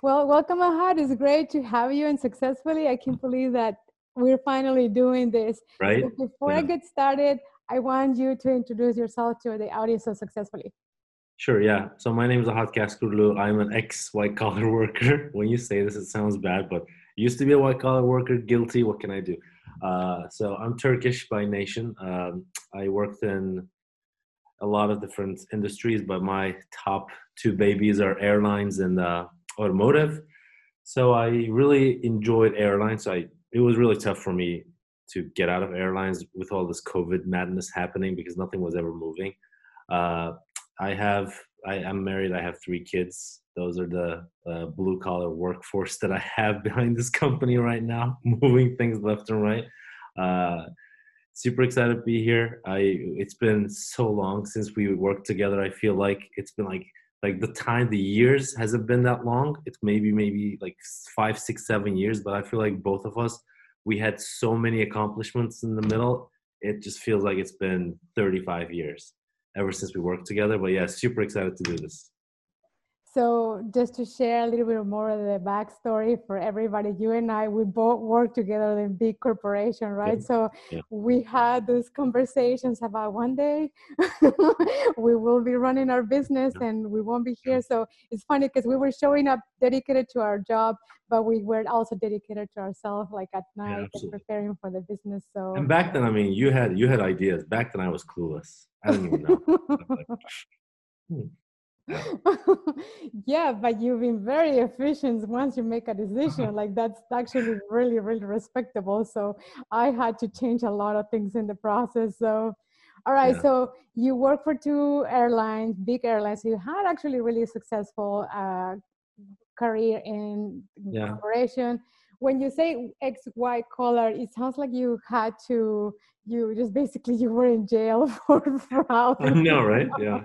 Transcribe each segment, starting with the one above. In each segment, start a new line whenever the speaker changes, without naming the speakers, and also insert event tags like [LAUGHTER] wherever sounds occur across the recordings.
Well, welcome, Ahat. It's great to have you and Successfuly. I can't believe that we're finally doing this.
Right.
So before yeah. I get started, I want you to introduce yourself to the audience so Successfuly.
Sure, yeah. So my name is Ahat Caskurlu. I'm an ex white collar [LAUGHS] worker. When you say this, it sounds bad, but used to be a white collar worker, guilty. What can I do? Uh, so I'm Turkish by nation. Um, I worked in a lot of different industries, but my top two babies are airlines and uh, automotive. So I really enjoyed airlines. I it was really tough for me to get out of airlines with all this COVID madness happening because nothing was ever moving. Uh, I have I am married. I have three kids. Those are the uh, blue collar workforce that I have [LAUGHS] behind this company right now, moving things left and right. Uh, super excited to be here. I it's been so long since we worked together. I feel like it's been like like the time the years hasn't been that long. It's maybe maybe like five, six, seven years. But I feel like both of us we had so many accomplishments in the middle. It just feels like it's been 35 years ever since we worked together. But yeah, super excited to do this.
So just to share a little bit more of the backstory for everybody, you and I, we both work together in big corporation, right? Yeah. So yeah. we had those conversations about one day [LAUGHS] we will be running our business yeah. and we won't be here. So it's funny because we were showing up dedicated to our job, but we were also dedicated to ourselves, like at night and preparing for the business. So
and back then, I mean, you had you had ideas. Back then, I was clueless. I didn't even know. [LAUGHS] [LAUGHS]
yeah but you've been very efficient once you make a decision. [LAUGHS] Like that's actually really really respectable. So i had to change a lot of things in the process. So all right yeah. so you work for two airlines big airlines. You had actually really successful uh, career in yeah. corporation. When you say X Y collar it sounds like you had to you just basically [LAUGHS] you were in jail for fraud.
I know right? Yeah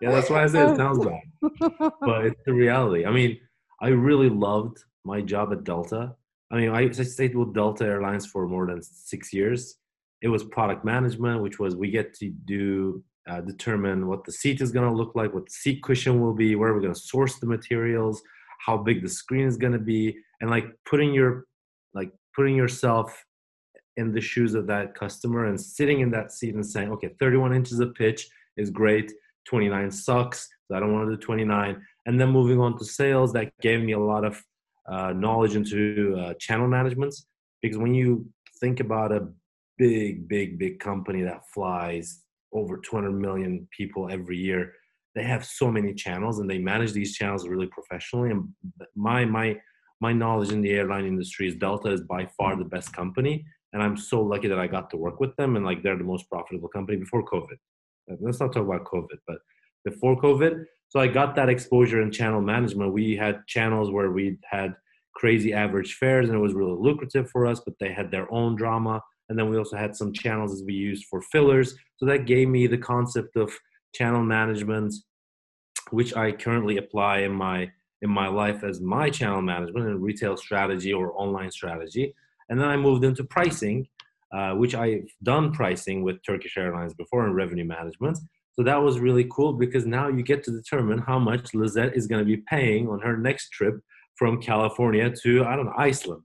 yeah, that's why I said it sounds bad, but it's the reality. I mean, I really loved my job at Delta. I mean, I stayed with Delta Airlines for more than six years. It was product management, which was we get to do uh, determine what the seat is going to look like, what the seat cushion will be, where we're going to source the materials, how big the screen is going to be, and like putting your like putting yourself in the shoes of that customer and sitting in that seat and saying, okay, 31 inches of pitch is great 29 sucks. So I don't want to do 29. And then moving on to sales, that gave me a lot of uh, knowledge into uh, channel management. Because when you think about a big, big, big company that flies over 200 million people every year, they have so many channels and they manage these channels really professionally. And my my my knowledge in the airline industry is Delta is by far the best company, and I'm so lucky that I got to work with them. And like they're the most profitable company before COVID let's not talk about COVID, but before COVID. So I got that exposure in channel management. We had channels where we had crazy average fares and it was really lucrative for us, but they had their own drama. And then we also had some channels as we used for fillers. So that gave me the concept of channel management, which I currently apply in my in my life as my channel management and retail strategy or online strategy. And then I moved into pricing uh, which I've done pricing with Turkish Airlines before in revenue management. So that was really cool because now you get to determine how much Lizette is going to be paying on her next trip from California to I don't know Iceland.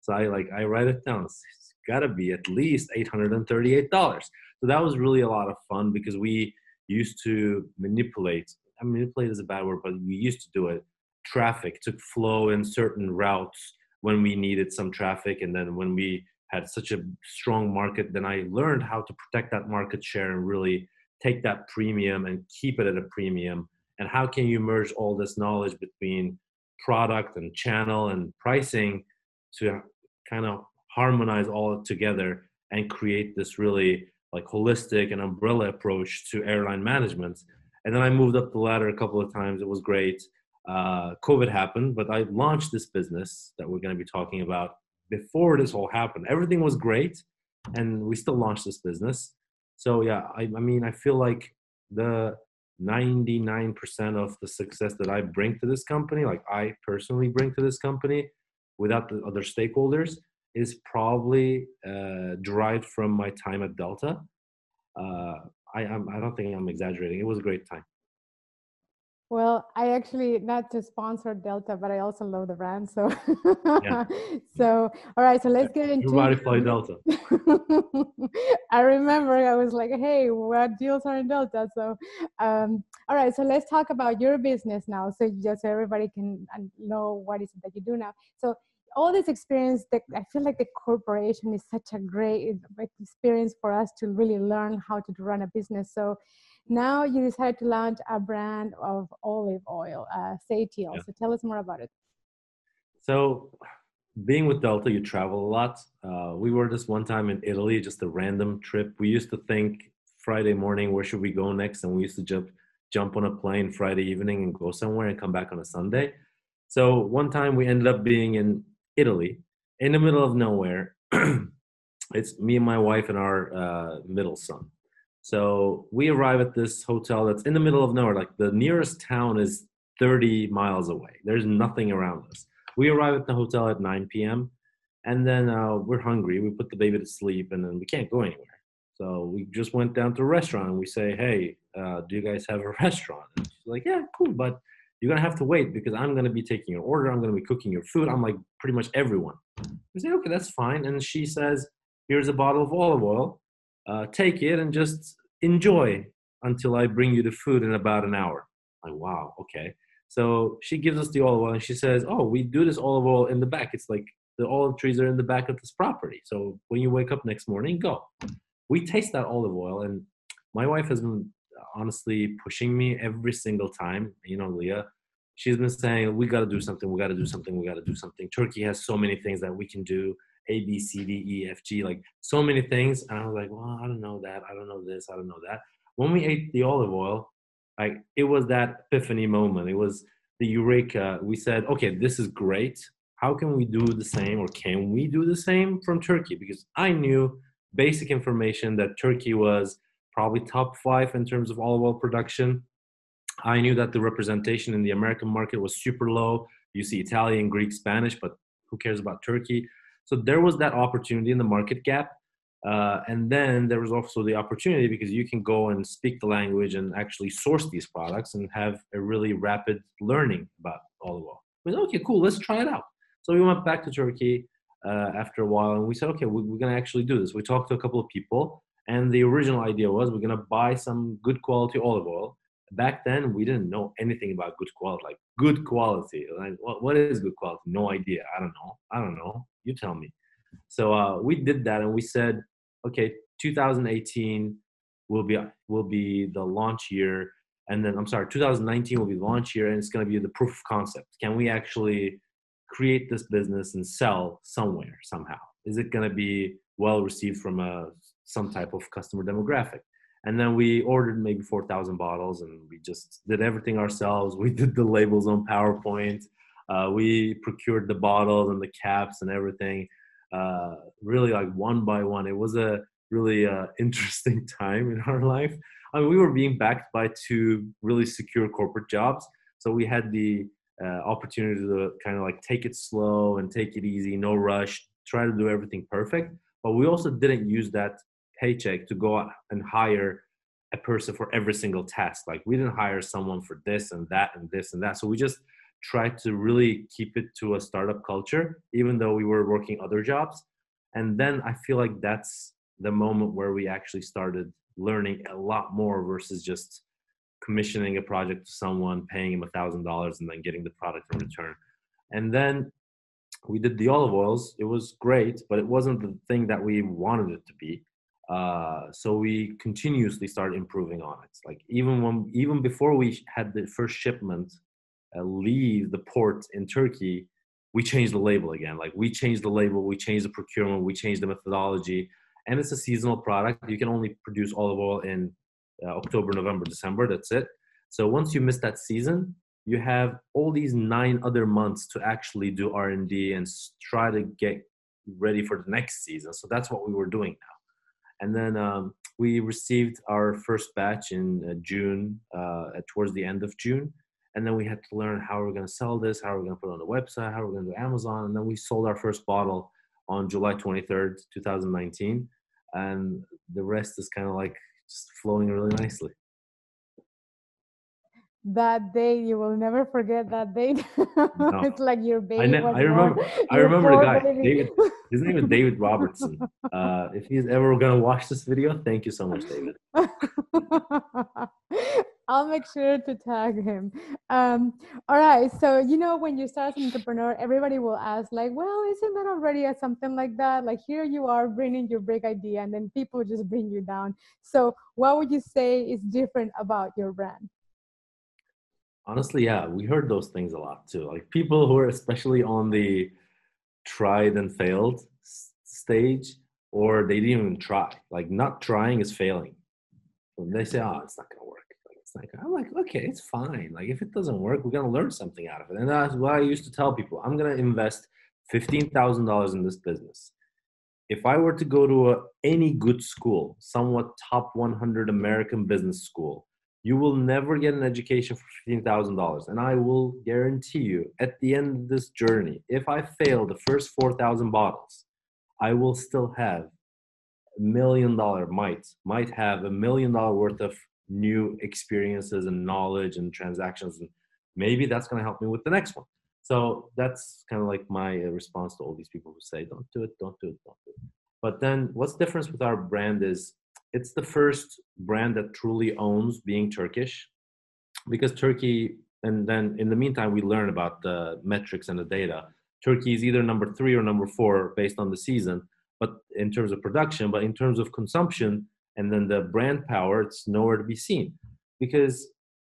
So I like I write it down. It's got to be at least eight hundred and thirty-eight dollars. So that was really a lot of fun because we used to manipulate. I mean, manipulate is a bad word, but we used to do it. Traffic to flow in certain routes when we needed some traffic, and then when we had such a strong market, then I learned how to protect that market share and really take that premium and keep it at a premium. And how can you merge all this knowledge between product and channel and pricing to kind of harmonize all together and create this really like holistic and umbrella approach to airline management. And then I moved up the ladder a couple of times. It was great. Uh, COVID happened, but I launched this business that we're going to be talking about before this all happened. Everything was great, and we still launched this business. So yeah, I, I mean, I feel like the 99% of the success that I bring to this company, like I personally bring to this company, without the other stakeholders, is probably uh, derived from my time at Delta. Uh, I, I'm, I don't think I'm exaggerating. It was a great time.
Well, I actually not to sponsor Delta, but I also love the brand. So, yeah. [LAUGHS] so all right. So let's get into.
Everybody fly Delta. [LAUGHS]
I remember I was like, "Hey, what deals are in Delta?" So, um, all right. So let's talk about your business now, so just so everybody can know what is it that you do now. So all this experience that i feel like the corporation is such a great experience for us to really learn how to run a business so now you decided to launch a brand of olive oil, uh, Zeytin. Yeah. So tell us more about it.
So, being with Delta, you travel a lot. Uh, we were this one time in Italy, just a random trip. We used to think Friday morning, where should we go next? And we used to jump jump on a plane Friday evening and go somewhere and come back on a Sunday. So one time we ended up being in Italy, in the middle of nowhere. [CLEARS THROAT] it's me and my wife and our uh, middle son. So we arrive at this hotel that's in the middle of nowhere. Like the nearest town is 30 miles away. There's nothing around us. We arrive at the hotel at 9 p.m. and then uh, we're hungry. We put the baby to sleep and then we can't go anywhere. So we just went down to a restaurant and we say, "Hey, uh, do you guys have a [LAUGHS] restaurant?" And she's like, "Yeah, cool, but you're gonna have to wait because I'm gonna be taking your order. I'm gonna be cooking your food. I'm like pretty much everyone." We say, "Okay, that's fine." And she says, "Here's a bottle of olive oil uh, take it and just enjoy until I bring you the food in about an hour. Like, wow, okay. So she gives us the olive oil and she says, oh, we do this olive oil in the back. It's like the olive trees are in the back of this property. So when you wake up next morning, go. We taste that olive oil and my wife has been honestly pushing me every single time. You know, Leah, she's been saying, we got to do something, we got to do something, we got to do something. Turkey has so many things that we can do. A, B, C, D, E, F, G, like so many things. And I was like, well, I don't know that. I don't know this. I don't know that. When we ate the olive oil, like it was that epiphany moment. It was the eureka. We said, okay, this is great. How can we do the same or can we do the same from Turkey? Because I knew basic information that Turkey was probably top five in terms of olive oil production. I knew that the representation in the American market was super low. You see Italian, Greek, Spanish, but who cares about Turkey? So there was that opportunity in the market gap. Uh, and then there was also the opportunity because you can go and speak the language and actually source these products and have a really rapid learning about olive oil. We said, okay, cool, let's try it out. So we went back to Turkey uh, after a while and we said, okay, we're going to actually do this. We talked to a couple of people, and the original idea was we're going to buy some good quality olive oil. Back then, we didn't know anything about good quality, like good quality. Like, what, what is good quality? No idea. I don't know. I don't know. You tell me. So uh, we did that, and we said, okay, 2018 will be will be the launch year, and then I'm sorry, 2019 will be the launch year, and it's going to be the proof of concept. Can we actually create this business and sell somewhere somehow? Is it going to be well received from a some type of customer demographic? And then we ordered maybe 4,000 bottles, and we just did everything ourselves. [LAUGHS] We did the labels on PowerPoint. Uh, we procured the bottles and the caps and everything, uh, really like one by one. It was a really uh, [LAUGHS] interesting time in our life. I mean, we were being backed by two really secure corporate jobs, so we had the uh, opportunity to kind of like take it slow and take it easy, no rush, try to do everything perfect. But we also didn't use that paycheck to go and hire a person for every single task. Like we didn't hire someone for this and that and this and that. So we just tried to really keep it to a startup culture, even though we were working other jobs. And then I feel like that's the moment where we actually started learning a lot more versus just commissioning a project to someone, paying him a thousand dollars, and then getting the product in return. And then we did the olive oils. It was great, but it wasn't the thing that we wanted it to be. Uh, so we continuously start improving on it. Like even when, even before we had the first shipment uh, leave the port in Turkey, we changed the label again. Like we changed the label, we changed the procurement, we changed the methodology, and it's a seasonal product. You can only produce olive oil in uh, October, November, December. That's it. So once you miss that season, you have all these nine other months to actually do R&D and try to get ready for the next season. So that's what we were doing now. And then um, we received our first batch in uh, June, uh, towards the end of June. And then we had to learn how we're going to sell this, how we're going to put it on the website, how we're going to do Amazon, and then we sold our first bottle on July 23rd, 2019, and the rest is kind of like just flowing really nicely.
that day you will never forget that day. [LAUGHS] No. it's like your baby I, ne-
I remember I remember the guy David his name is David Robertson uh, if he's ever gonna watch this video thank you so much David [LAUGHS]
I'll make sure to tag him. Um, all right. So, you know, when you start as an entrepreneur, everybody will ask, like, well, isn't that already a something like that? Like, here you are bringing your big idea, and then people just bring you down. So, what would you say is different about your brand?
Honestly, yeah, we heard those things a lot too. Like, people who are especially on the tried and failed stage, or they didn't even try. Like, not trying is failing. When they say, oh, it's not to work It's like I'm like, okay, it's fine. Like if it doesn't work, we're gonna learn something out of it. And that's what I used to tell people. I'm gonna invest fifteen thousand dollars in this business. If I were to go to a, any good school, somewhat top 100 American business school, you will never get an education for $15,000. And I will guarantee you, at the end of this journey, if I fail the first 4,000 bottles, I will still have a million dollar, might, might have a million dollar worth of new experiences and knowledge and transactions. And maybe that's going to help me with the next one. So that's kind of like my response to all these people who say don't do it don't do it don't do it. But then what's the difference with our brand is it's the first brand that truly owns being turkish because turkey and then in the meantime we learn about the metrics and the data. Turkey is either number three or number four based on the season but in terms of production but in terms of consumption and then the brand power it's nowhere to be seen. Because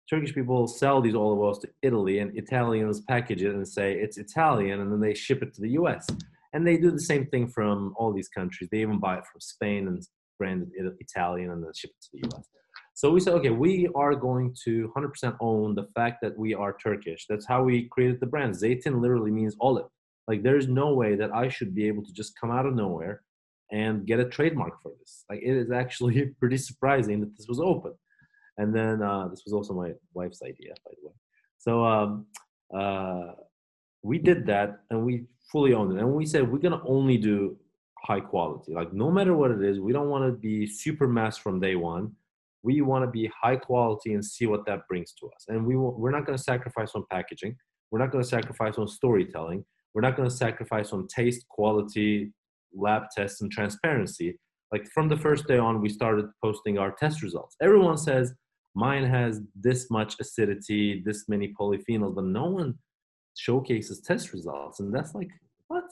turkish people sell these olive oils to italy and italians package it and say it's italian and then they ship it to the us and they do the same thing from all these countries. They even buy it from spain and brand it italian and then ship it to the us so we said okay we are going to 100% own the fact that we are turkish that's how we created the brand zeytin literally means olive like there's no way that i should be able to just come out of nowhere and get a trademark for this. Like it is actually [LAUGHS] pretty surprising that this was open. And then uh, this was also my wife's idea, by the way. So um, uh, we did that and we fully owned it. And we said we're gonna only do high quality. Like no matter what it is, we don't want to be super mass from day one. We want to be high quality and see what that brings to us. And we we're not going to sacrifice on packaging. We're not going to sacrifice on storytelling. We're not going to sacrifice on taste, quality, lab tests and transparency like from the first day on we started posting our test results everyone says mine has this much acidity this many polyphenols but no one showcases test results and that's like what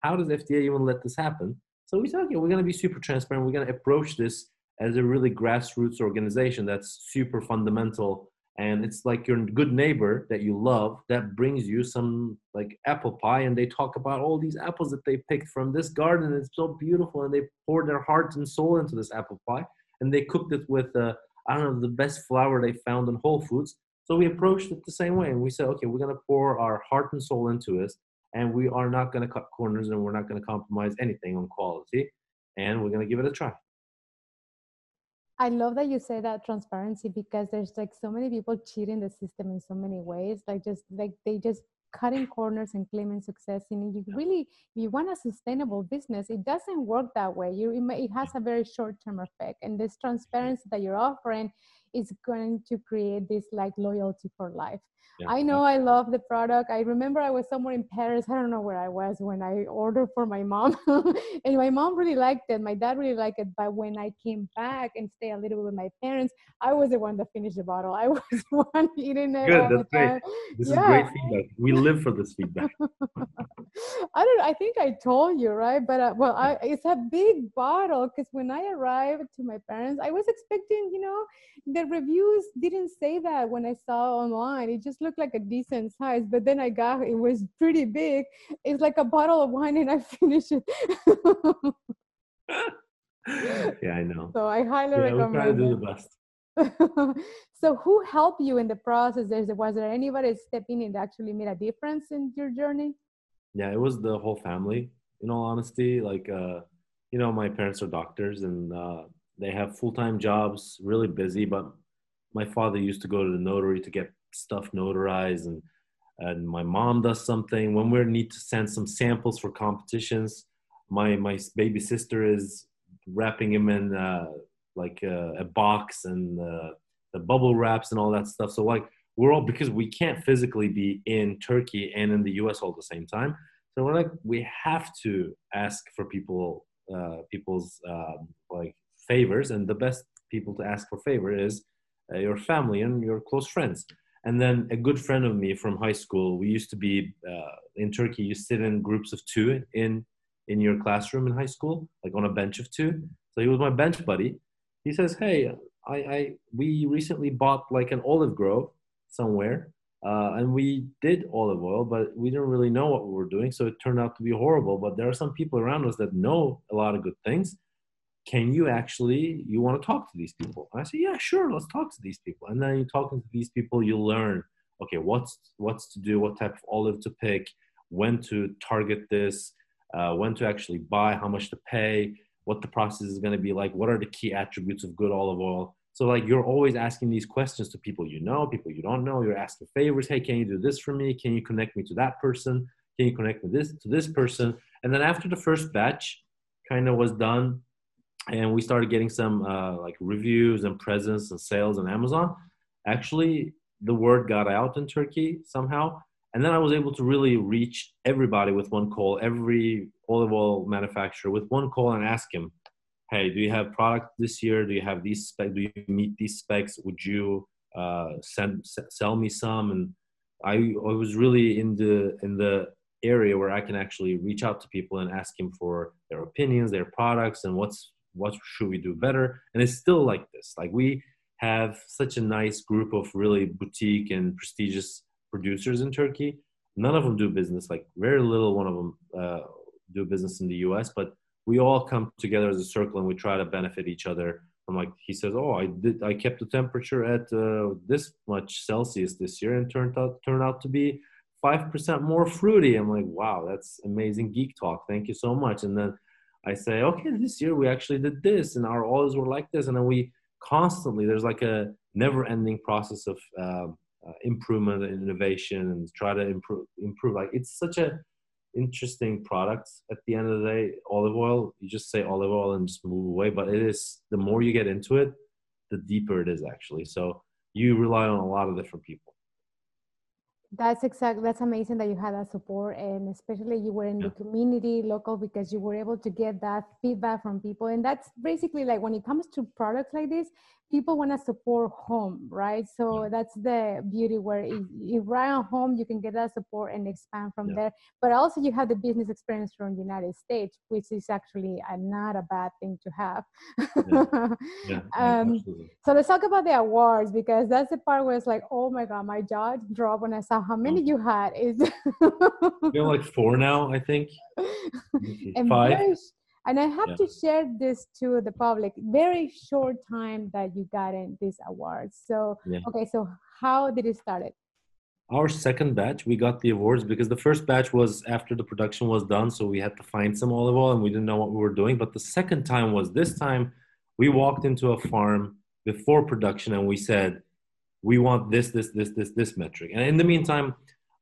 how does fda even let this happen? So we said okay we're going to be super transparent. We're going to approach this as a really grassroots organization that's super fundamental and it's like your good neighbor that you love that brings you some like apple pie and they talk about all these apples that they picked from this garden it's so beautiful and they poured their heart and soul into this apple pie and they cooked it with uh, i don't know the best flour they found in whole foods. So we approached it the same way and we said okay we're going to pour our heart and soul into this and we are not going to cut corners and we're not going to compromise anything on quality and we're going to give it a try
I love that you say that transparency because there's like so many people cheating the system in so many ways. Like just like they just cutting corners and claiming success. And you really, if you want a sustainable business, it doesn't work that way. You it, may, it has a very short term effect, and this transparency that you're offering is going to create this like loyalty for life. Yeah. I know I love the product. I remember I was somewhere in Paris. I don't know where I was when I ordered for my mom. [LAUGHS] and my mom really liked it. My dad really liked it. But when I came back and stay a little bit with my parents, I was the one that finished the bottle. I [LAUGHS] was the one eating it.
Good, that's great. This yeah. is great feedback. We live for this feedback. [LAUGHS]
I don't. I think I told you, right? But uh, well, I, it's a big bottle because when I arrived to my parents, I was expecting, you know, the reviews didn't say that when I saw online. It just looked like a decent size, but then I got it was pretty big. It's like a bottle of wine, and I [LAUGHS] finished it. [LAUGHS]
yeah, I know.
So I highly yeah, recommend.
We try to do the best. [LAUGHS]
so who helped you in the process was there anybody stepping in that actually made a difference in your journey
yeah it was the whole family in all honesty like uh you know my parents are doctors and uh they have full-time jobs really busy but my father used to go to the notary to get stuff notarized and and my mom does something when we need to send some samples for competitions my my baby sister is wrapping him in uh, like a, a box and uh, the bubble wraps and all that stuff. So like we're all because we can't physically be in Turkey and in the US all at the same time. So we're like we have to ask for people uh, people's um, like favors, and the best people to ask for favor is uh, your family and your close friends. And then a good friend of me from high school, we used to be uh, in Turkey. You sit in groups of two in in your classroom in high school, like on a bench of two. So he was my bench buddy. He says, "Hey, I, I we recently bought like an olive grove somewhere, uh, and we did olive oil, but we didn't really know what we were doing, so it turned out to be horrible. But there are some people around us that know a lot of good things. Can you actually you want to talk to these people?" And I say, "Yeah, sure, let's talk to these people." And then you're talking to these people, you learn, okay, what's what's to do, what type of olive to pick, when to target this, uh, when to actually buy, how much to pay what the process is going to be like, what are the key attributes of good olive oil. So like you're always asking these questions to people you know, people you don't know. You're asking favors. Hey, can you do this for me? Can you connect me to that person? Can you connect with this to this person? And then after the first batch kind of was done, and we started getting some uh, like reviews and presence and sales on Amazon. Actually, the word got out in Turkey somehow, and then I was able to really reach everybody with one call, every olive oil manufacturer with one call and ask him, hey, do you have product this year? Do you have these specs? Do you meet these specs? Would you uh, send sell me some? And I, I was really in the in the area where I can actually reach out to people and ask them for their opinions, their products, and what's what should we do better. And it's still like this. Like we have such a nice group of really boutique and prestigious producers in Turkey. None of them do business. Like very little one of them uh, do business in the U.S. But we all come together as a circle and we try to benefit each other. I'm like, he says, oh, I did, I kept the temperature at uh, this much Celsius this year, and turned out turned out to be five percent more fruity. I'm like, wow, that's amazing geek talk. Thank you so much. And then I say, okay, this year we actually did this, and our olives were like this, and then we constantly there's like a never-ending process of um, uh, improvement and innovation and try to improve improve like it's such a interesting product. At the end of the day olive oil you just say olive oil and just move away but it is the more you get into it the deeper it is actually. So you rely on a lot of different people
that's exactly that's amazing that you had that support and especially you were in yeah. the community local because you were able to get that feedback from people and that's basically like when it comes to products like this people want to support home, right? So that's the beauty where if, if right on home, you can get that support and expand from yeah. there. But also you have the business experience from the United States, which is actually a, not a bad thing to have. yeah. [LAUGHS] Yeah, um, so let's talk about the awards because that's the part where it's like, oh my God, my jaw dropped when I saw how many oh. you had. Is
you have like four now, I think. [LAUGHS]
Five. Very, and i have yeah. to share this to the public. Very short time that you got in these awards so yeah. okay so how did it start it
our second batch we got the awards because the first batch was after the production was done so we had to find some olive oil and we didn't know what we were doing. But the second time was this time we walked into a farm before production and we said we want this this this this this metric. And in the meantime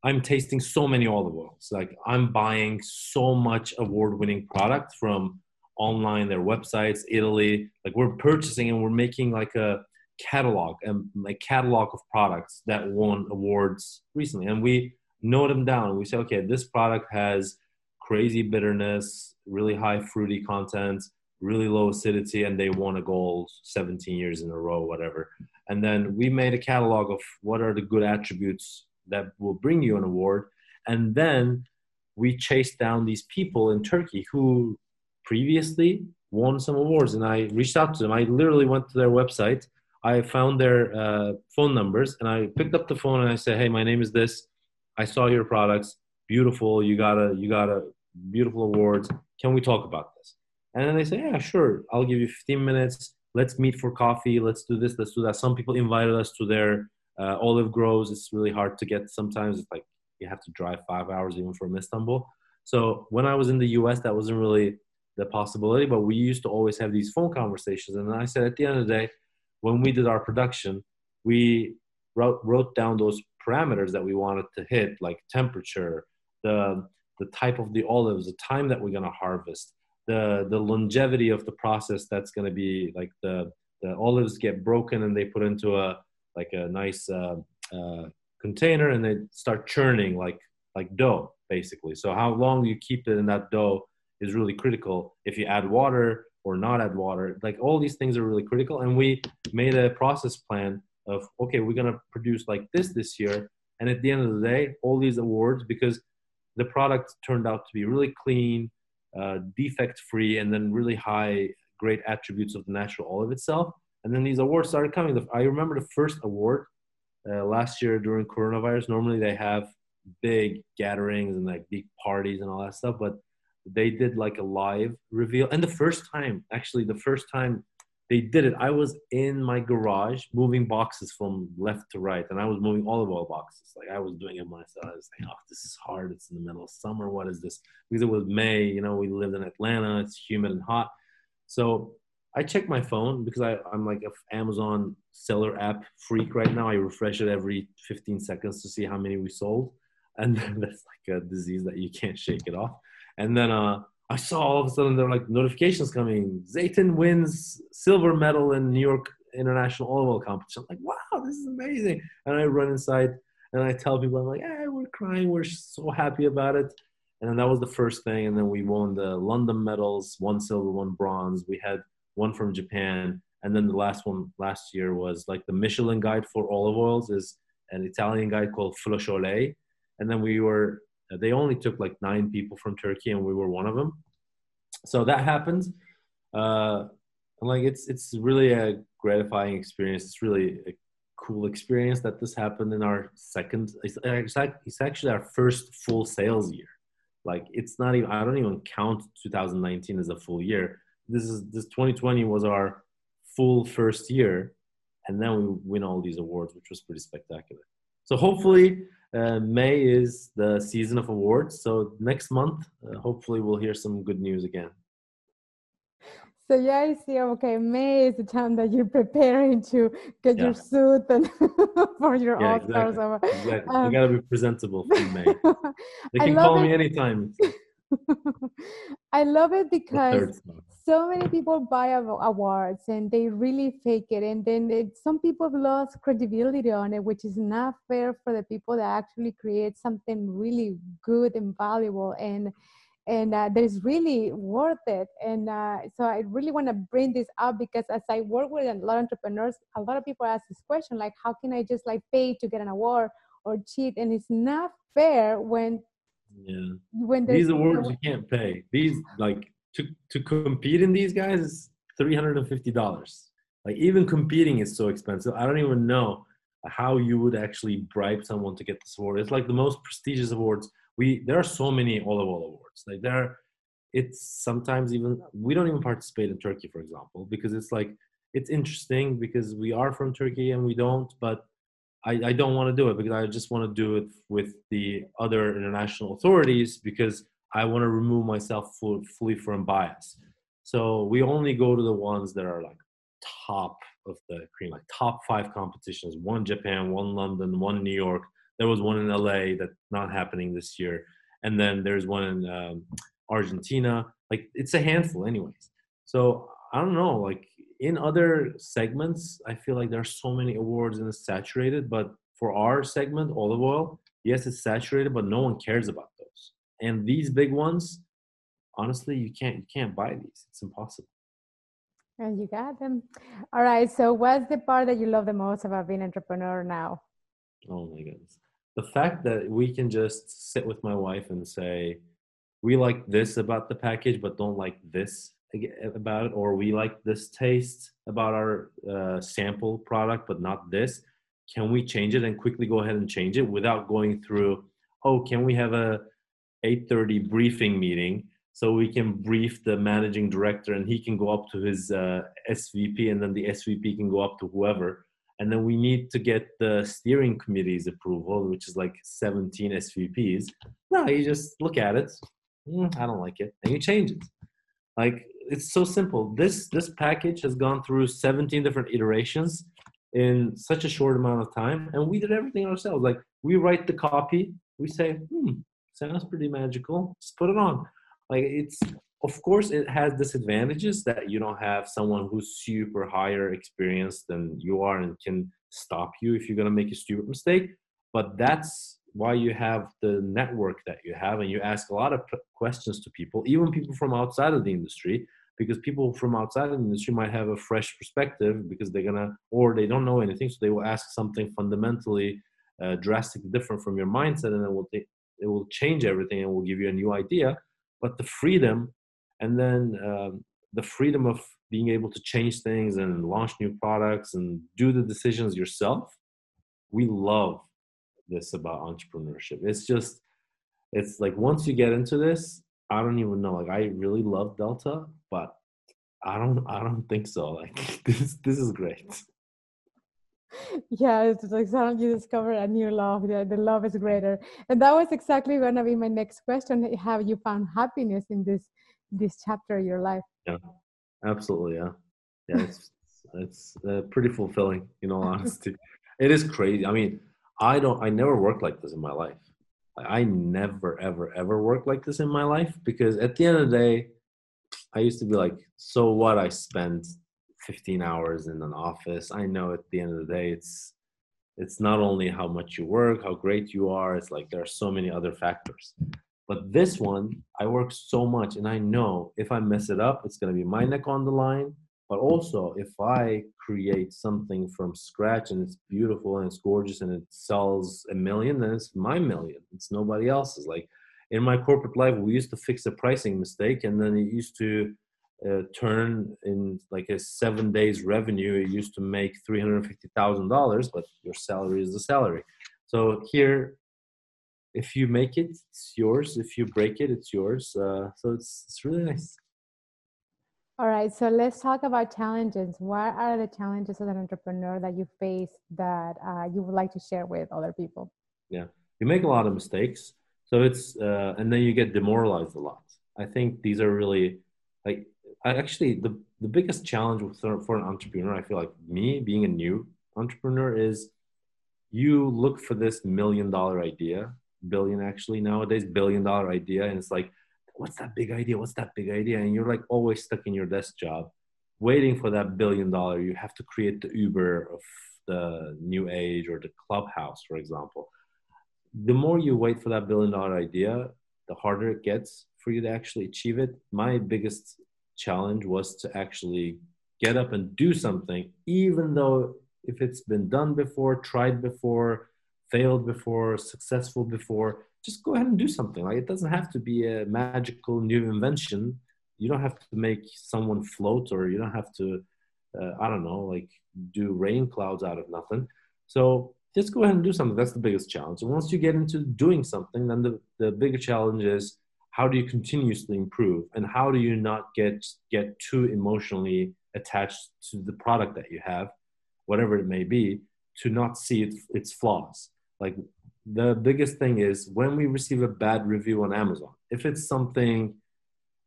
I'm tasting so many olive oils. Like I'm buying so much award-winning product from online, their websites, Italy. Like we're purchasing and we're making like a catalog um, and a catalog of products that won awards recently. And we note them down. We say, okay, this product has crazy bitterness, really high fruity content, really low acidity, and they won a gold 17 years in a row, whatever. And then we made a catalog of what are the good attributes that will bring you an award. And then we chased down these people in Turkey who previously won some awards. And I reached out to them. I literally went to their website. I found their uh, phone numbers and I picked up the phone and I said, Hey, my name is this. I saw your products. Beautiful. You got a, you got a beautiful awards. Can we talk about this? And then they say, Yeah, sure. I'll give you 15 minutes. Let's meet for coffee. Let's do this. Let's do that. Some people invited us to their uh, olive groves, it's really hard to get sometimes. It's like you have to drive five hours even from Istanbul. So when I was in the US, that wasn't really the possibility, but we used to always have these phone conversations. And I said, at the end of the day, when we did our production, we wrote, wrote down those parameters that we wanted to hit, like temperature, the, the type of the olives, the time that we're going to harvest, the, the longevity of the process that's going to be like the, the olives get broken and they put into a like a nice uh, uh, container and they start churning like like dough basically. So how long you keep it in that dough is really critical. If you add water or not add water, like all these things are really critical. And we made a process plan of okay, we're gonna produce like this this year. And at the end of the day, all these awards because the product turned out to be really clean, uh, defect free, and then really high great attributes of the natural olive itself. And then these awards started coming. I remember the first award uh, last year during coronavirus. Normally they have big gatherings and like big parties and all that stuff, but they did like a live reveal. And the first time, actually, the first time they did it, I was in my garage moving boxes from left to right, and I was moving olive oil boxes. Like I was doing it myself. I was saying, "Oh, this is hard. It's in the middle of summer. What is this?" Because it was May. You know, we lived in Atlanta. It's humid and hot. So I check my phone because I, I'm like a Amazon seller app freak right now. I refresh it every 15 seconds to see how many we sold. And [LAUGHS] that's like a disease that you can't shake it off. And then uh, I saw all of a sudden there were like notifications coming. Zeytin wins silver medal in New York International Oil Competition. I'm like, wow, this is amazing. And I run inside and I tell people, I'm like, hey, we're crying. We're so happy about it. And then that was the first thing. And then we won the London medals, one silver, one bronze. We had one from Japan. And then the last one last year was like the Michelin guide for olive oils is an Italian guide called Flos Olei. And then we were, they only took like nine people from Turkey and we were one of them. So that happened. Uh, and like, it's, it's really a gratifying experience. It's really a cool experience that this happened in our second, it's, it's actually our first full sales year like it's not even i don't even count 2019 as a full year this is this 2020 was our full first year and then we win all these awards which was pretty spectacular so hopefully uh, may is the season of awards so next month uh, hopefully we'll hear some good news again
so yeah, I see. Okay, May is the time that you're preparing to get yeah. your suit and [LAUGHS] for your yeah, All Stars.
Exactly. exactly. Um, you gotta be presentable for May. [LAUGHS] They can call it. me anytime. [LAUGHS]
I love it because so many people buy awards and they really fake it, and then it, some people have lost credibility on it, which is not fair for the people that actually create something really good and valuable and and uh, that is really worth it. And uh, so I really want to bring this up because as I work with a lot of entrepreneurs, a lot of people ask this question like, how can I just like pay to get an award or cheat? And it's not fair when
yeah when these awards you can't pay. These like to to compete in these guys is three hundred and fifty dollars. Like even competing is so expensive. I don't even know how you would actually bribe someone to get this award. It's like the most prestigious awards we there are so many olive oil awards like there are, it's sometimes even we don't even participate in turkey for example because it's like it's interesting because we are from turkey and we don't but i, I don't want to do it because i just want to do it with the other international authorities because i want to remove myself fully from bias so we only go to the ones that are like top of the cream like top five competitions one japan one london one new york there was one in LA that's not happening this year, and then there's one in um, Argentina. Like it's a handful, anyways. So I don't know. Like in other segments, I feel like there are so many awards and it's saturated. But for our segment, olive oil, yes, it's saturated, but no one cares about those. And these big ones, honestly, you can't you can't buy these. It's impossible.
And you got them. All right. So, what's the part that you love the most about being an entrepreneur now?
Oh my goodness the fact that we can just sit with my wife and say we like this about the package but don't like this about it or we like this taste about our uh, sample product but not this can we change it and quickly go ahead and change it without going through oh can we have a 8.30 briefing meeting so we can brief the managing director and he can go up to his uh, svp and then the svp can go up to whoever and then we need to get the steering committee's approval, which is like 17 SVPs. No, you just look at it. Mm, I don't like it, and you change it. Like it's so simple. This this package has gone through 17 different iterations in such a short amount of time, and we did everything ourselves. Like we write the copy, we say, hmm, sounds pretty magical. Just put it on. Like it's of course it has disadvantages that you don't have someone who's super higher experienced than you are and can stop you if you're going to make a stupid mistake but that's why you have the network that you have and you ask a lot of questions to people even people from outside of the industry because people from outside of the industry might have a fresh perspective because they're gonna or they don't know anything so they will ask something fundamentally uh, drastically different from your mindset and it will it will change everything and will give you a new idea but the freedom and then um, the freedom of being able to change things and launch new products and do the decisions yourself we love this about entrepreneurship. It's just it's like once you get into this i don't even know like i really love delta but i don't i don't think so. Like [LAUGHS] this this is great
yeah it's like suddenly you discover a new love yeah, the love is greater. And that was exactly going to be my next question have you found happiness in this this chapter of your life?
Yeah absolutely yeah. Yeah it's it's uh, pretty fulfilling in all honesty. It is crazy i mean i don't i never worked like this in my life. I never ever ever worked like this in my life because at the end of the day i used to be like so what? I spent 15 hours in an office. I know at the end of the day it's it's not only how much you work how great you are it's like there are so many other factors. But this one i work so much and i know if i mess it up it's going to be my neck on the line. But also if i create something from scratch and it's beautiful and it's gorgeous and it sells a million then it's my million. It's nobody else's. Like in my corporate life we used to fix a pricing mistake and then it used to uh, turn in like a seven days revenue you used to make $350000 but your salary is the salary. So here if you make it it's yours. If you break it it's yours. Uh, so it's, it's really nice.
All right so let's talk about challenges. What are the challenges as an entrepreneur that you face that uh, you would like to share with other people?
Yeah you make a lot of mistakes so it's uh, and then you get demoralized a lot. I think these are really like actually the the biggest challenge for an entrepreneur, I feel like me being a new entrepreneur is you look for this million dollar idea, billion actually nowadays, billion dollar idea, and it's like, what's that big idea? What's that big idea? And you're like always stuck in your desk job, waiting for that billion dollar. You have to create the Uber of the new age or the clubhouse, for example. The more you wait for that billion dollar idea, the harder it gets for you to actually achieve it. My biggest challenge was to actually get up and do something, even though if it's been done before, tried before, failed before, successful before, just go ahead and do something. Like it doesn't have to be a magical new invention. You don't have to make someone float, or you don't have to, uh, I don't know, like do rain clouds out of nothing. So just go ahead and do something. That's the biggest challenge. And once you get into doing something, then the, the bigger challenge is how do you continuously improve? And how do you not get get too emotionally attached to the product that you have whatever it may be to not see it, its flaws? Like the biggest thing is when we receive a bad review on amazon if it's something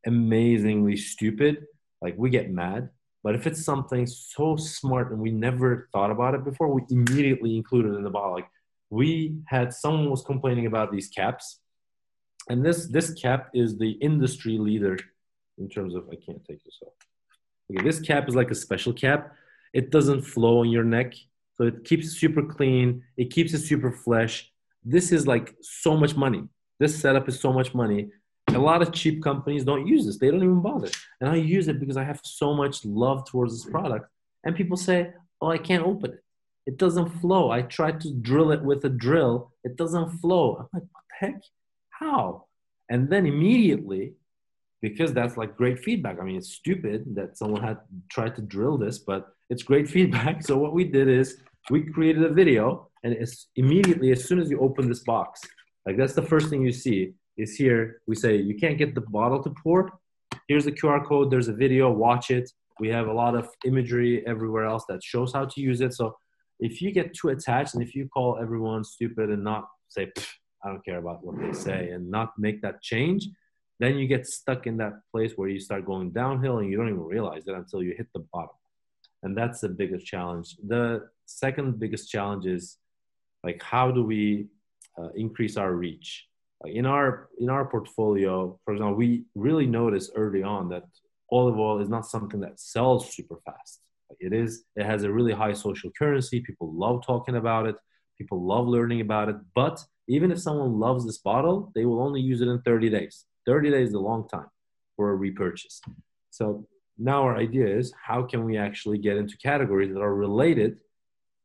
amazingly stupid like we get mad. But if it's something so smart and we never thought about it before we immediately include it in the bottle. Like we had someone was complaining about these caps and this this cap is the industry leader in terms of I can't take this off. Okay, this cap is like a special cap. It doesn't flow on your neck, so it keeps it super clean. It keeps it super fresh. This is like so much money. This setup is so much money. A lot of cheap companies don't use this. They don't even bother. And I use it because I have so much love towards this product. And people say, "Oh, I can't open it. It doesn't flow. I tried to drill it with a drill. It doesn't flow." I'm like, "What the heck?" How? And then immediately, because that's like great feedback. I mean, it's stupid that someone had tried to drill this, but it's great [LAUGHS] feedback. So what we did is we created a video, and it's immediately as soon as you open this box, like that's the first thing you see is here. We say you can't get the bottle to pour. Here's the QR code. There's a video. Watch it. We have a lot of imagery everywhere else that shows how to use it. So if you get too attached and if you call everyone stupid and not say I don't care about what they say and not make that change, then you get stuck in that place where you start going downhill and you don't even realize it until you hit the bottom. And that's the biggest challenge. The second biggest challenge is like, how do we uh, increase our reach? in our in our portfolio, for example, we really noticed early on that olive oil is not something that sells super fast. It is. It has a really high social currency. People love talking about it. People love learning about it. But even if someone loves this bottle, they will only use it in 30 days. 30 days is a long time for a repurchase. So now our idea is how can we actually get into categories that are related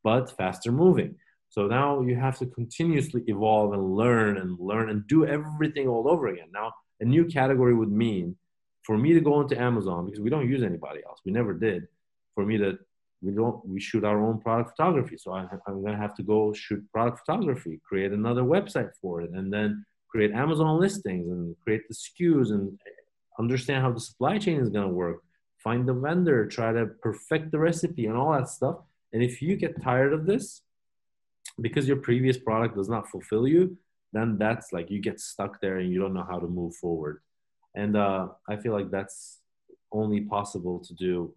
but faster moving? So now you have to continuously evolve and learn and learn and do everything all over again. Now, a new category would mean for me to go into Amazon because we don't use anybody else. We never did. For me to we don't we shoot our own product photography. So I, I'm gonna have to go shoot product photography, create another website for it, and then create Amazon listings and create the SKUs and understand how the supply chain is gonna work. Find the vendor, try to perfect the recipe and all that stuff. And if you get tired of this, because your previous product does not fulfill you, then that's like you get stuck there and you don't know how to move forward. And uh, I feel like that's only possible to do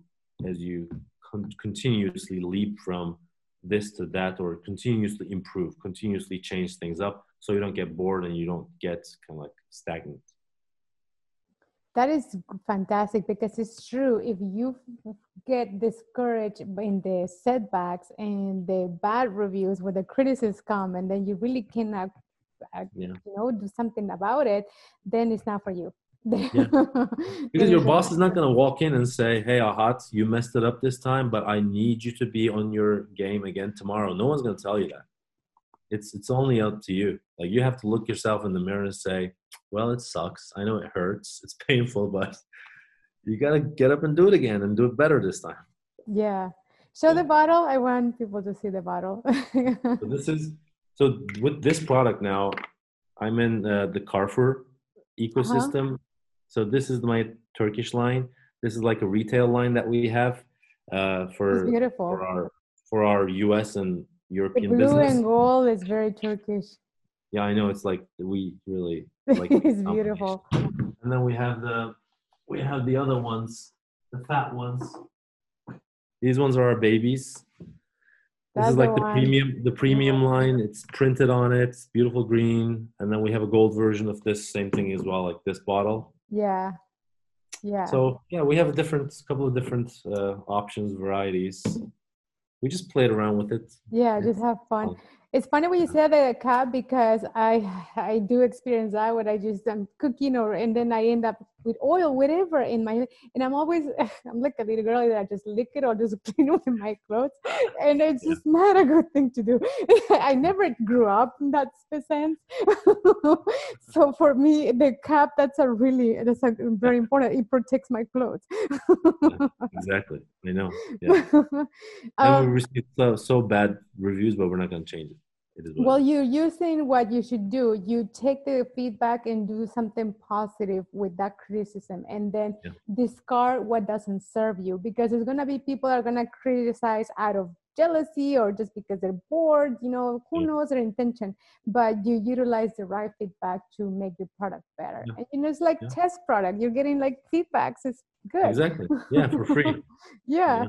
as you con- continuously leap from this to that or continuously improve, continuously change things up so you don't get bored and you don't get kind of like stagnant.
That is fantastic because it's true. If you get discouraged in the setbacks and the bad reviews where the criticisms come, and then you really cannot, uh, yeah. you know, do something about it, then it's not for you.
Yeah. Because your boss is not going to walk in and say, "Hey, Ahat, you messed it up this time, but I need you to be on your game again tomorrow." No one's going to tell you that. It's it's only up to you. Like you have to look yourself in the mirror and say, well, it sucks. I know it hurts. [LAUGHS] It's painful, but you got to get up and do it again and do it better this time.
Yeah. Show yeah. the bottle. I want people to see the bottle. [LAUGHS]
so this is so with this product now. I'm in uh, the Carrefour ecosystem. Uh-huh. So this is my Turkish line. This is like a retail line that we have uh, for for our for our U.S. and European
the blue
business.
and gold is very Turkish.
Yeah, I know. It's like we really [LAUGHS] like
it's beautiful.
And then we have the we have the other ones, the fat ones. These ones are our babies. This is like the one. premium the premium line. It's printed on it. It's beautiful green. And then we have a gold version of this same thing as well, like this bottle.
Yeah. Yeah.
So yeah, we have a different couple of different uh, options, varieties. We just played around with it.
Yeah, just have fun. It's funny when you say the cap because I I do experience that when I just I'm cooking or and then I end up with oil, whatever in my and I'm always [LAUGHS] I'm like a little girl that I just lick it or just [LAUGHS] clean with my clothes, and it's just not a good thing to do. [LAUGHS] I never grew up in that sense, so for me the cap that's a really that's a very important. It protects my clothes.
exactly, I know. Yeah. Um, we received so, so bad reviews, but we're not going to change it
well you're using what you should do. You take the feedback and do something positive with that criticism and then yeah. discard what doesn't serve you because there's going to be people that are going to criticize out of jealousy or just because they're bored you know who yeah. knows their intention but you utilize the right feedback to make your product better. Yeah. and you know it's like test product. You're getting like feedbacks. It's good.
Exactly. Yeah for free. [LAUGHS]
Yeah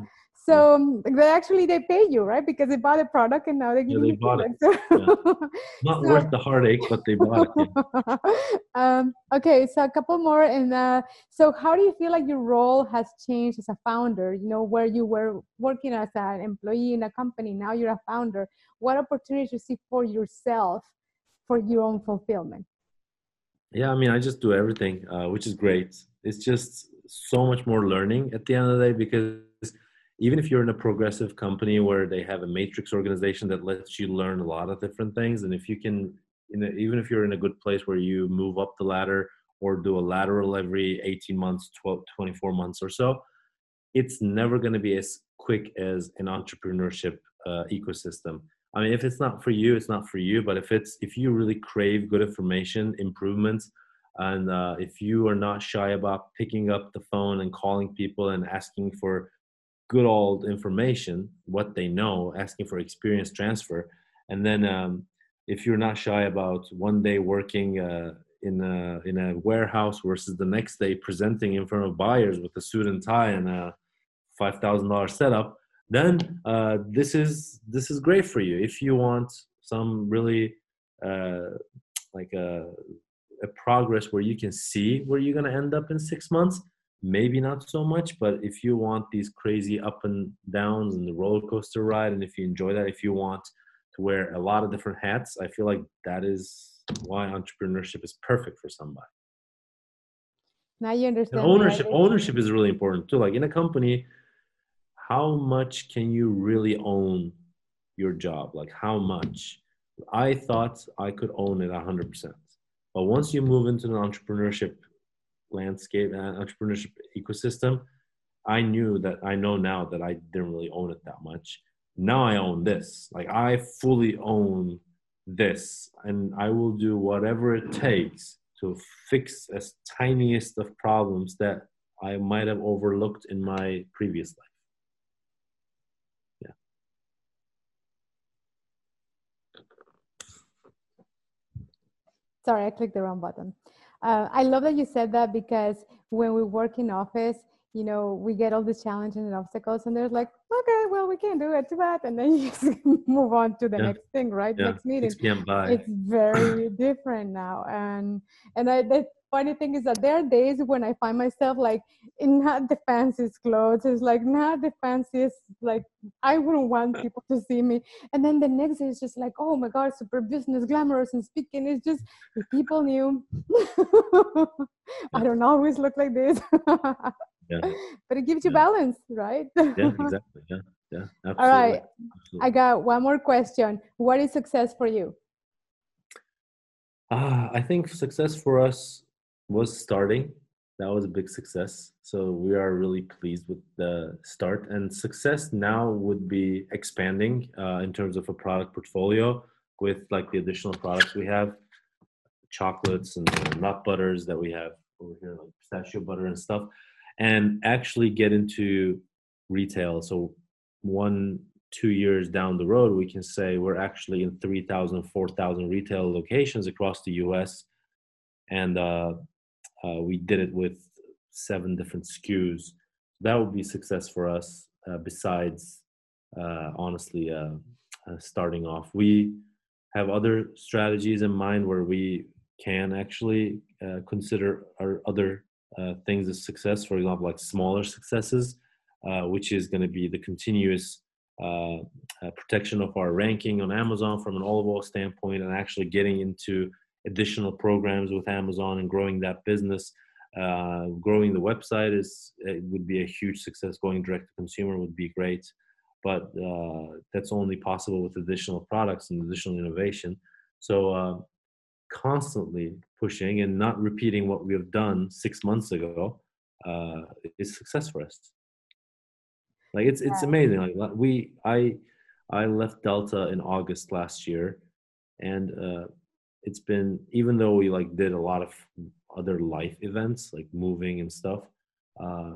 so um, they actually they pay you, right? Because they bought a product and now they give yeah, you
bought it. [LAUGHS] So, yeah. Not so, worth the heartache, but they bought it.
Yeah. [LAUGHS] um, okay, so a couple more. And uh, so, how do you feel like your role has changed as a founder? You know, where you were working as an employee in a company, now you're a founder. What opportunities you see for yourself for your own fulfillment?
Yeah, I mean, I just do everything, uh, which is great. It's just so much more learning at the end of the day because even if you're in a progressive company where they have a matrix organization that lets you learn a lot of different things and if you can even if you're in a good place where you move up the ladder or do a lateral every 18 months 12 24 months or so it's never going to be as quick as an entrepreneurship uh, ecosystem. I mean if it's not for you it's not for you but if it's if you really crave good information improvements and uh, if you are not shy about picking up the phone and calling people and asking for good old information, what they know, asking for experience transfer, and then um, if you're not shy about one day working uh, in a in a warehouse versus the next day presenting in front of buyers with a suit and tie and a five thousand dollar setup, then uh, this is this is great for you. If you want some really uh, like a a progress where you can see where you're going to end up in six months maybe not so much but if you want these crazy up and downs and the roller coaster ride and if you enjoy that if you want to wear a lot of different hats i feel like that is why entrepreneurship is perfect for somebody.
Now you understand
and ownership ownership is really important too. Like in a company how much can you really own your job? Like how much? I thought i could own it 100% but once you move into an entrepreneurship landscape and entrepreneurship ecosystem i knew that i know now that i didn't really own it that much now i own this like i fully own this and i will do whatever it takes to fix as tiniest of problems that i might have overlooked in my previous life Yeah.
Sorry, I clicked the wrong button. Uh, I love that you said that because when we work in office, you know, we get all these challenges and obstacles, and there's like, okay, well, we can't do it, too bad, and then [LAUGHS] you just move on to the yeah. next thing, right?
Yeah.
Next meeting.
It's
very different now, and and I, that funny thing is that there are days when I find myself like in not the fanciest clothes. It's like not the fanciest, like I wouldn't want [LAUGHS] people to see me. And then the next day is just like, oh my God, super business, glamorous and speaking. It's just if people knew [LAUGHS] I don't always look like this. yeah. [LAUGHS] But it gives you yeah. balance, right?
yeah, exactly. Yeah. Yeah.
Absolutely. All right. Absolutely. I got one more question. What is success for you?
Uh, I think success for us was starting. That was a big success. So we are really pleased with the start. And success now would be expanding uh, in terms of a product portfolio with like the additional products we have, chocolates and nut butters that we have over here, like pistachio butter and stuff, and actually get into retail. So one, two years down the road, we can say we're actually in 3,000, 4,000 retail locations across the US. And uh, uh, we did it with seven different SKUs. That would be success for us. Uh, besides, uh, honestly, uh, uh, starting off, we have other strategies in mind where we can actually uh, consider our other things as success. For example, like smaller successes, which is going to be the continuous protection of our ranking on Amazon from an olive oil standpoint, and actually getting into additional programs with Amazon and growing that business. Uh, growing the website is it would be a huge success. Going direct to consumer would be great, but uh, that's only possible with additional products and additional innovation. So uh, constantly pushing and not repeating what we have done six months ago uh, is success for us. Like it's it's amazing. Like we I I left Delta in August last year, and uh, it's been even though we like did a lot of other life events like moving and stuff uh,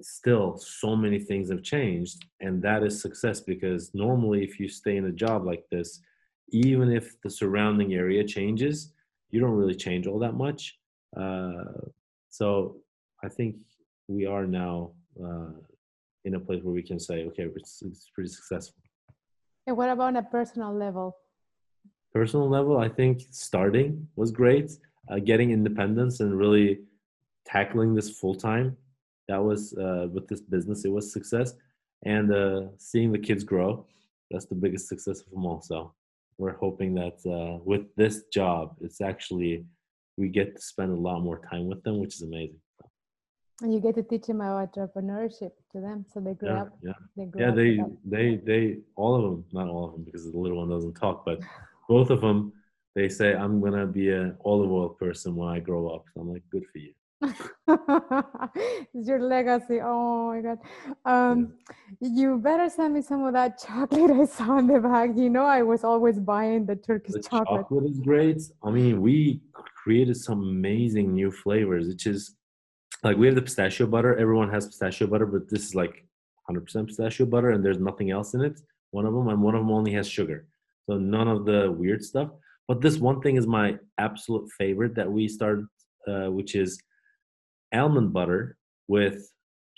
still so many things have changed and that is success because normally if you stay in a job like this even if the surrounding area changes you don't really change all that much. Uh, so i think we are now uh, in a place where we can say okay it's, it's pretty successful.
And what about on a personal level
personal level, I think starting was great. Uh, getting independence and really tackling this full time, that was uh, with this business, it was success. And uh, seeing the kids grow, that's the biggest success of them all. So we're hoping that uh, with this job, it's actually we get to spend a lot more time with them, which is amazing.
And you get to teach them about entrepreneurship to them, so they grow
yeah,
up.
Yeah, they yeah, they, they, they, all of them, not all of them, because the little one doesn't talk, but both of them, they say I'm gonna be an olive oil person when I grow up. So I'm like, good for you. [LAUGHS]
it's your legacy. Oh my god. Um, yeah. you better send me some of that [LAUGHS] chocolate I saw in the bag. You know, I was always buying the Turkish
the
chocolate.
Chocolate is great. I mean, we created some amazing new flavors, which is like we have the pistachio butter. Everyone has pistachio butter, but this is like 100% pistachio butter, and there's nothing else in it. One of them, and one of them only has sugar. So none of the weird stuff. But this one thing is my absolute favorite that we started, uh, which is almond butter with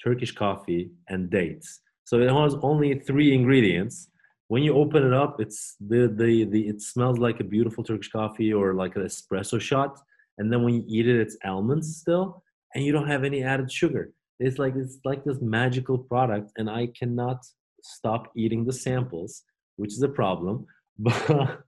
Turkish coffee and dates. So it has only three ingredients. When you open it up, it's the, the the it smells like a beautiful Turkish coffee or like an espresso shot, and then when you eat it, it's almonds still, and you don't have any added sugar. It's like it's like this magical product, and I cannot stop eating the samples, which is a problem. [LAUGHS] But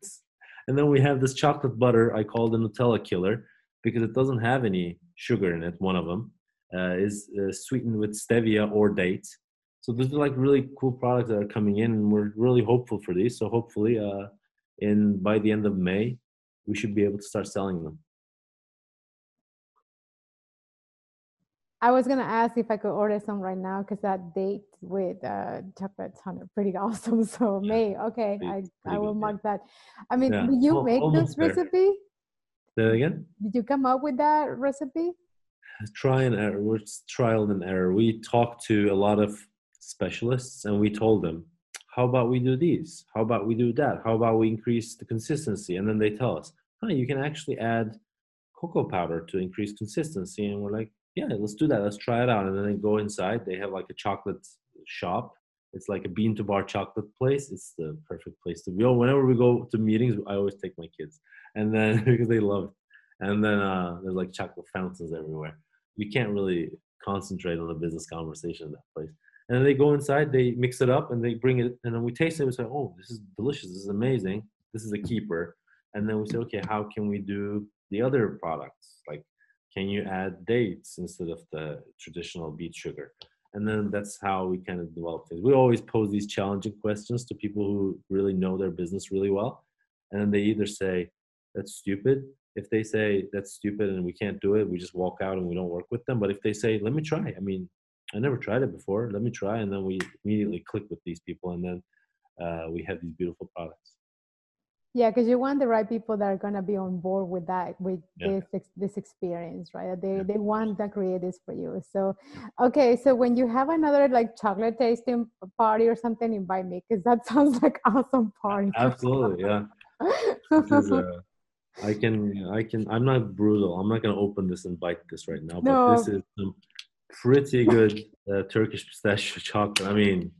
and then we have this chocolate butter I call the Nutella killer because it doesn't have any sugar in it. One of them uh, is uh, sweetened with stevia or dates. So these are like really cool products that are coming in, and we're really hopeful for these. So hopefully, uh, in by the end of May, we should be able to start selling them.
I was gonna ask if I could order some right now because that date with uh, chocolate sounded pretty [LAUGHS] awesome. So May, okay, I, I will mark that. I mean, yeah. did you make this recipe?
Say that again.
Did you come up with that recipe?
Try and error. It's trial and error. We talked to a lot of specialists and we told them, how about we do these? How about we do that? How about we increase the consistency? And then they tell us, huh, you can actually add cocoa powder to increase consistency. And we're like, yeah, let's do that. Let's try it out. And then they go inside. They have like a chocolate shop. It's like a bean to bar chocolate place. It's the perfect place to go. Whenever we go to meetings, I always take my kids, and then [LAUGHS] because they love it. And then uh, there's like chocolate fountains everywhere. You can't really concentrate on a business conversation in that place. And then they go inside, they mix it up, and they bring it, and then we taste it. We say, "Oh, this is delicious. This is amazing. This is a keeper." And then we say, "Okay, how can we do the other products? Can you add dates instead of the traditional beet sugar? And then that's how we kind of develop things. We always pose these challenging questions to people who really know their business really well. And then they either say that's stupid. If they say that's stupid and we can't do it we just walk out and we don't work with them. But if they say let me try i mean i never tried it before. Let me try. And then we immediately click with these people. And then uh, we have these beautiful products
yeah because you want the right people that are going to be on board with that with yeah. this this experience right? They yeah. they want to create this for you. So okay so when you have another like chocolate tasting party or something invite me because that [LAUGHS] sounds like awesome party
absolutely yeah. [LAUGHS] Uh, i can i can i'm not brutal. I'm not going to open this and bite this right now but no. this is some pretty good uh, turkish pistachio chocolate. I mean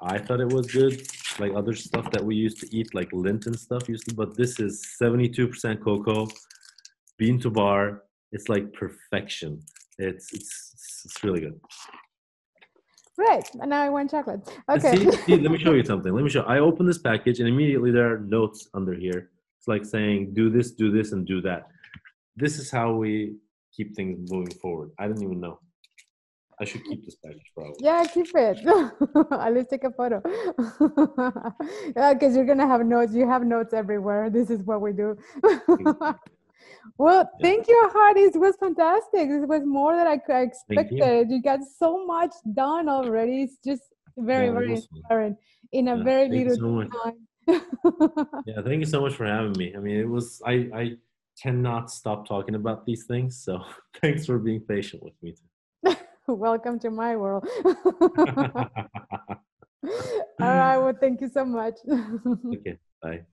I thought it was good, like other stuff that we used to eat, like Lindt and stuff used to. But this is 72% cocoa, bean to bar. It's like perfection. It's it's it's really good.
Right, and now I want chocolate. Okay. See,
see, let me show you [LAUGHS] something. Let me show. I open this package, and immediately there are notes under here. It's like saying, "Do this, do this, and do that." This is how we keep things moving forward. I didn't even know. I should keep this package probably.
Yeah, keep it. [LAUGHS] At least take a photo. [LAUGHS] yeah, because you're gonna have notes. You have notes everywhere. This is what we do. [LAUGHS] well, yeah. thank you, Ahat. It was fantastic. This was more than I expected. You. you. got so much done already. It's just very, yeah, very inspiring in a yeah, very little so time.
yeah, thank you so much for having me. I mean, it was I I cannot stop talking about these things. So thanks for being patient with me. [LAUGHS]
Welcome to my world. [LAUGHS] [LAUGHS] All right. Well, thank you so much.
okay. Bye.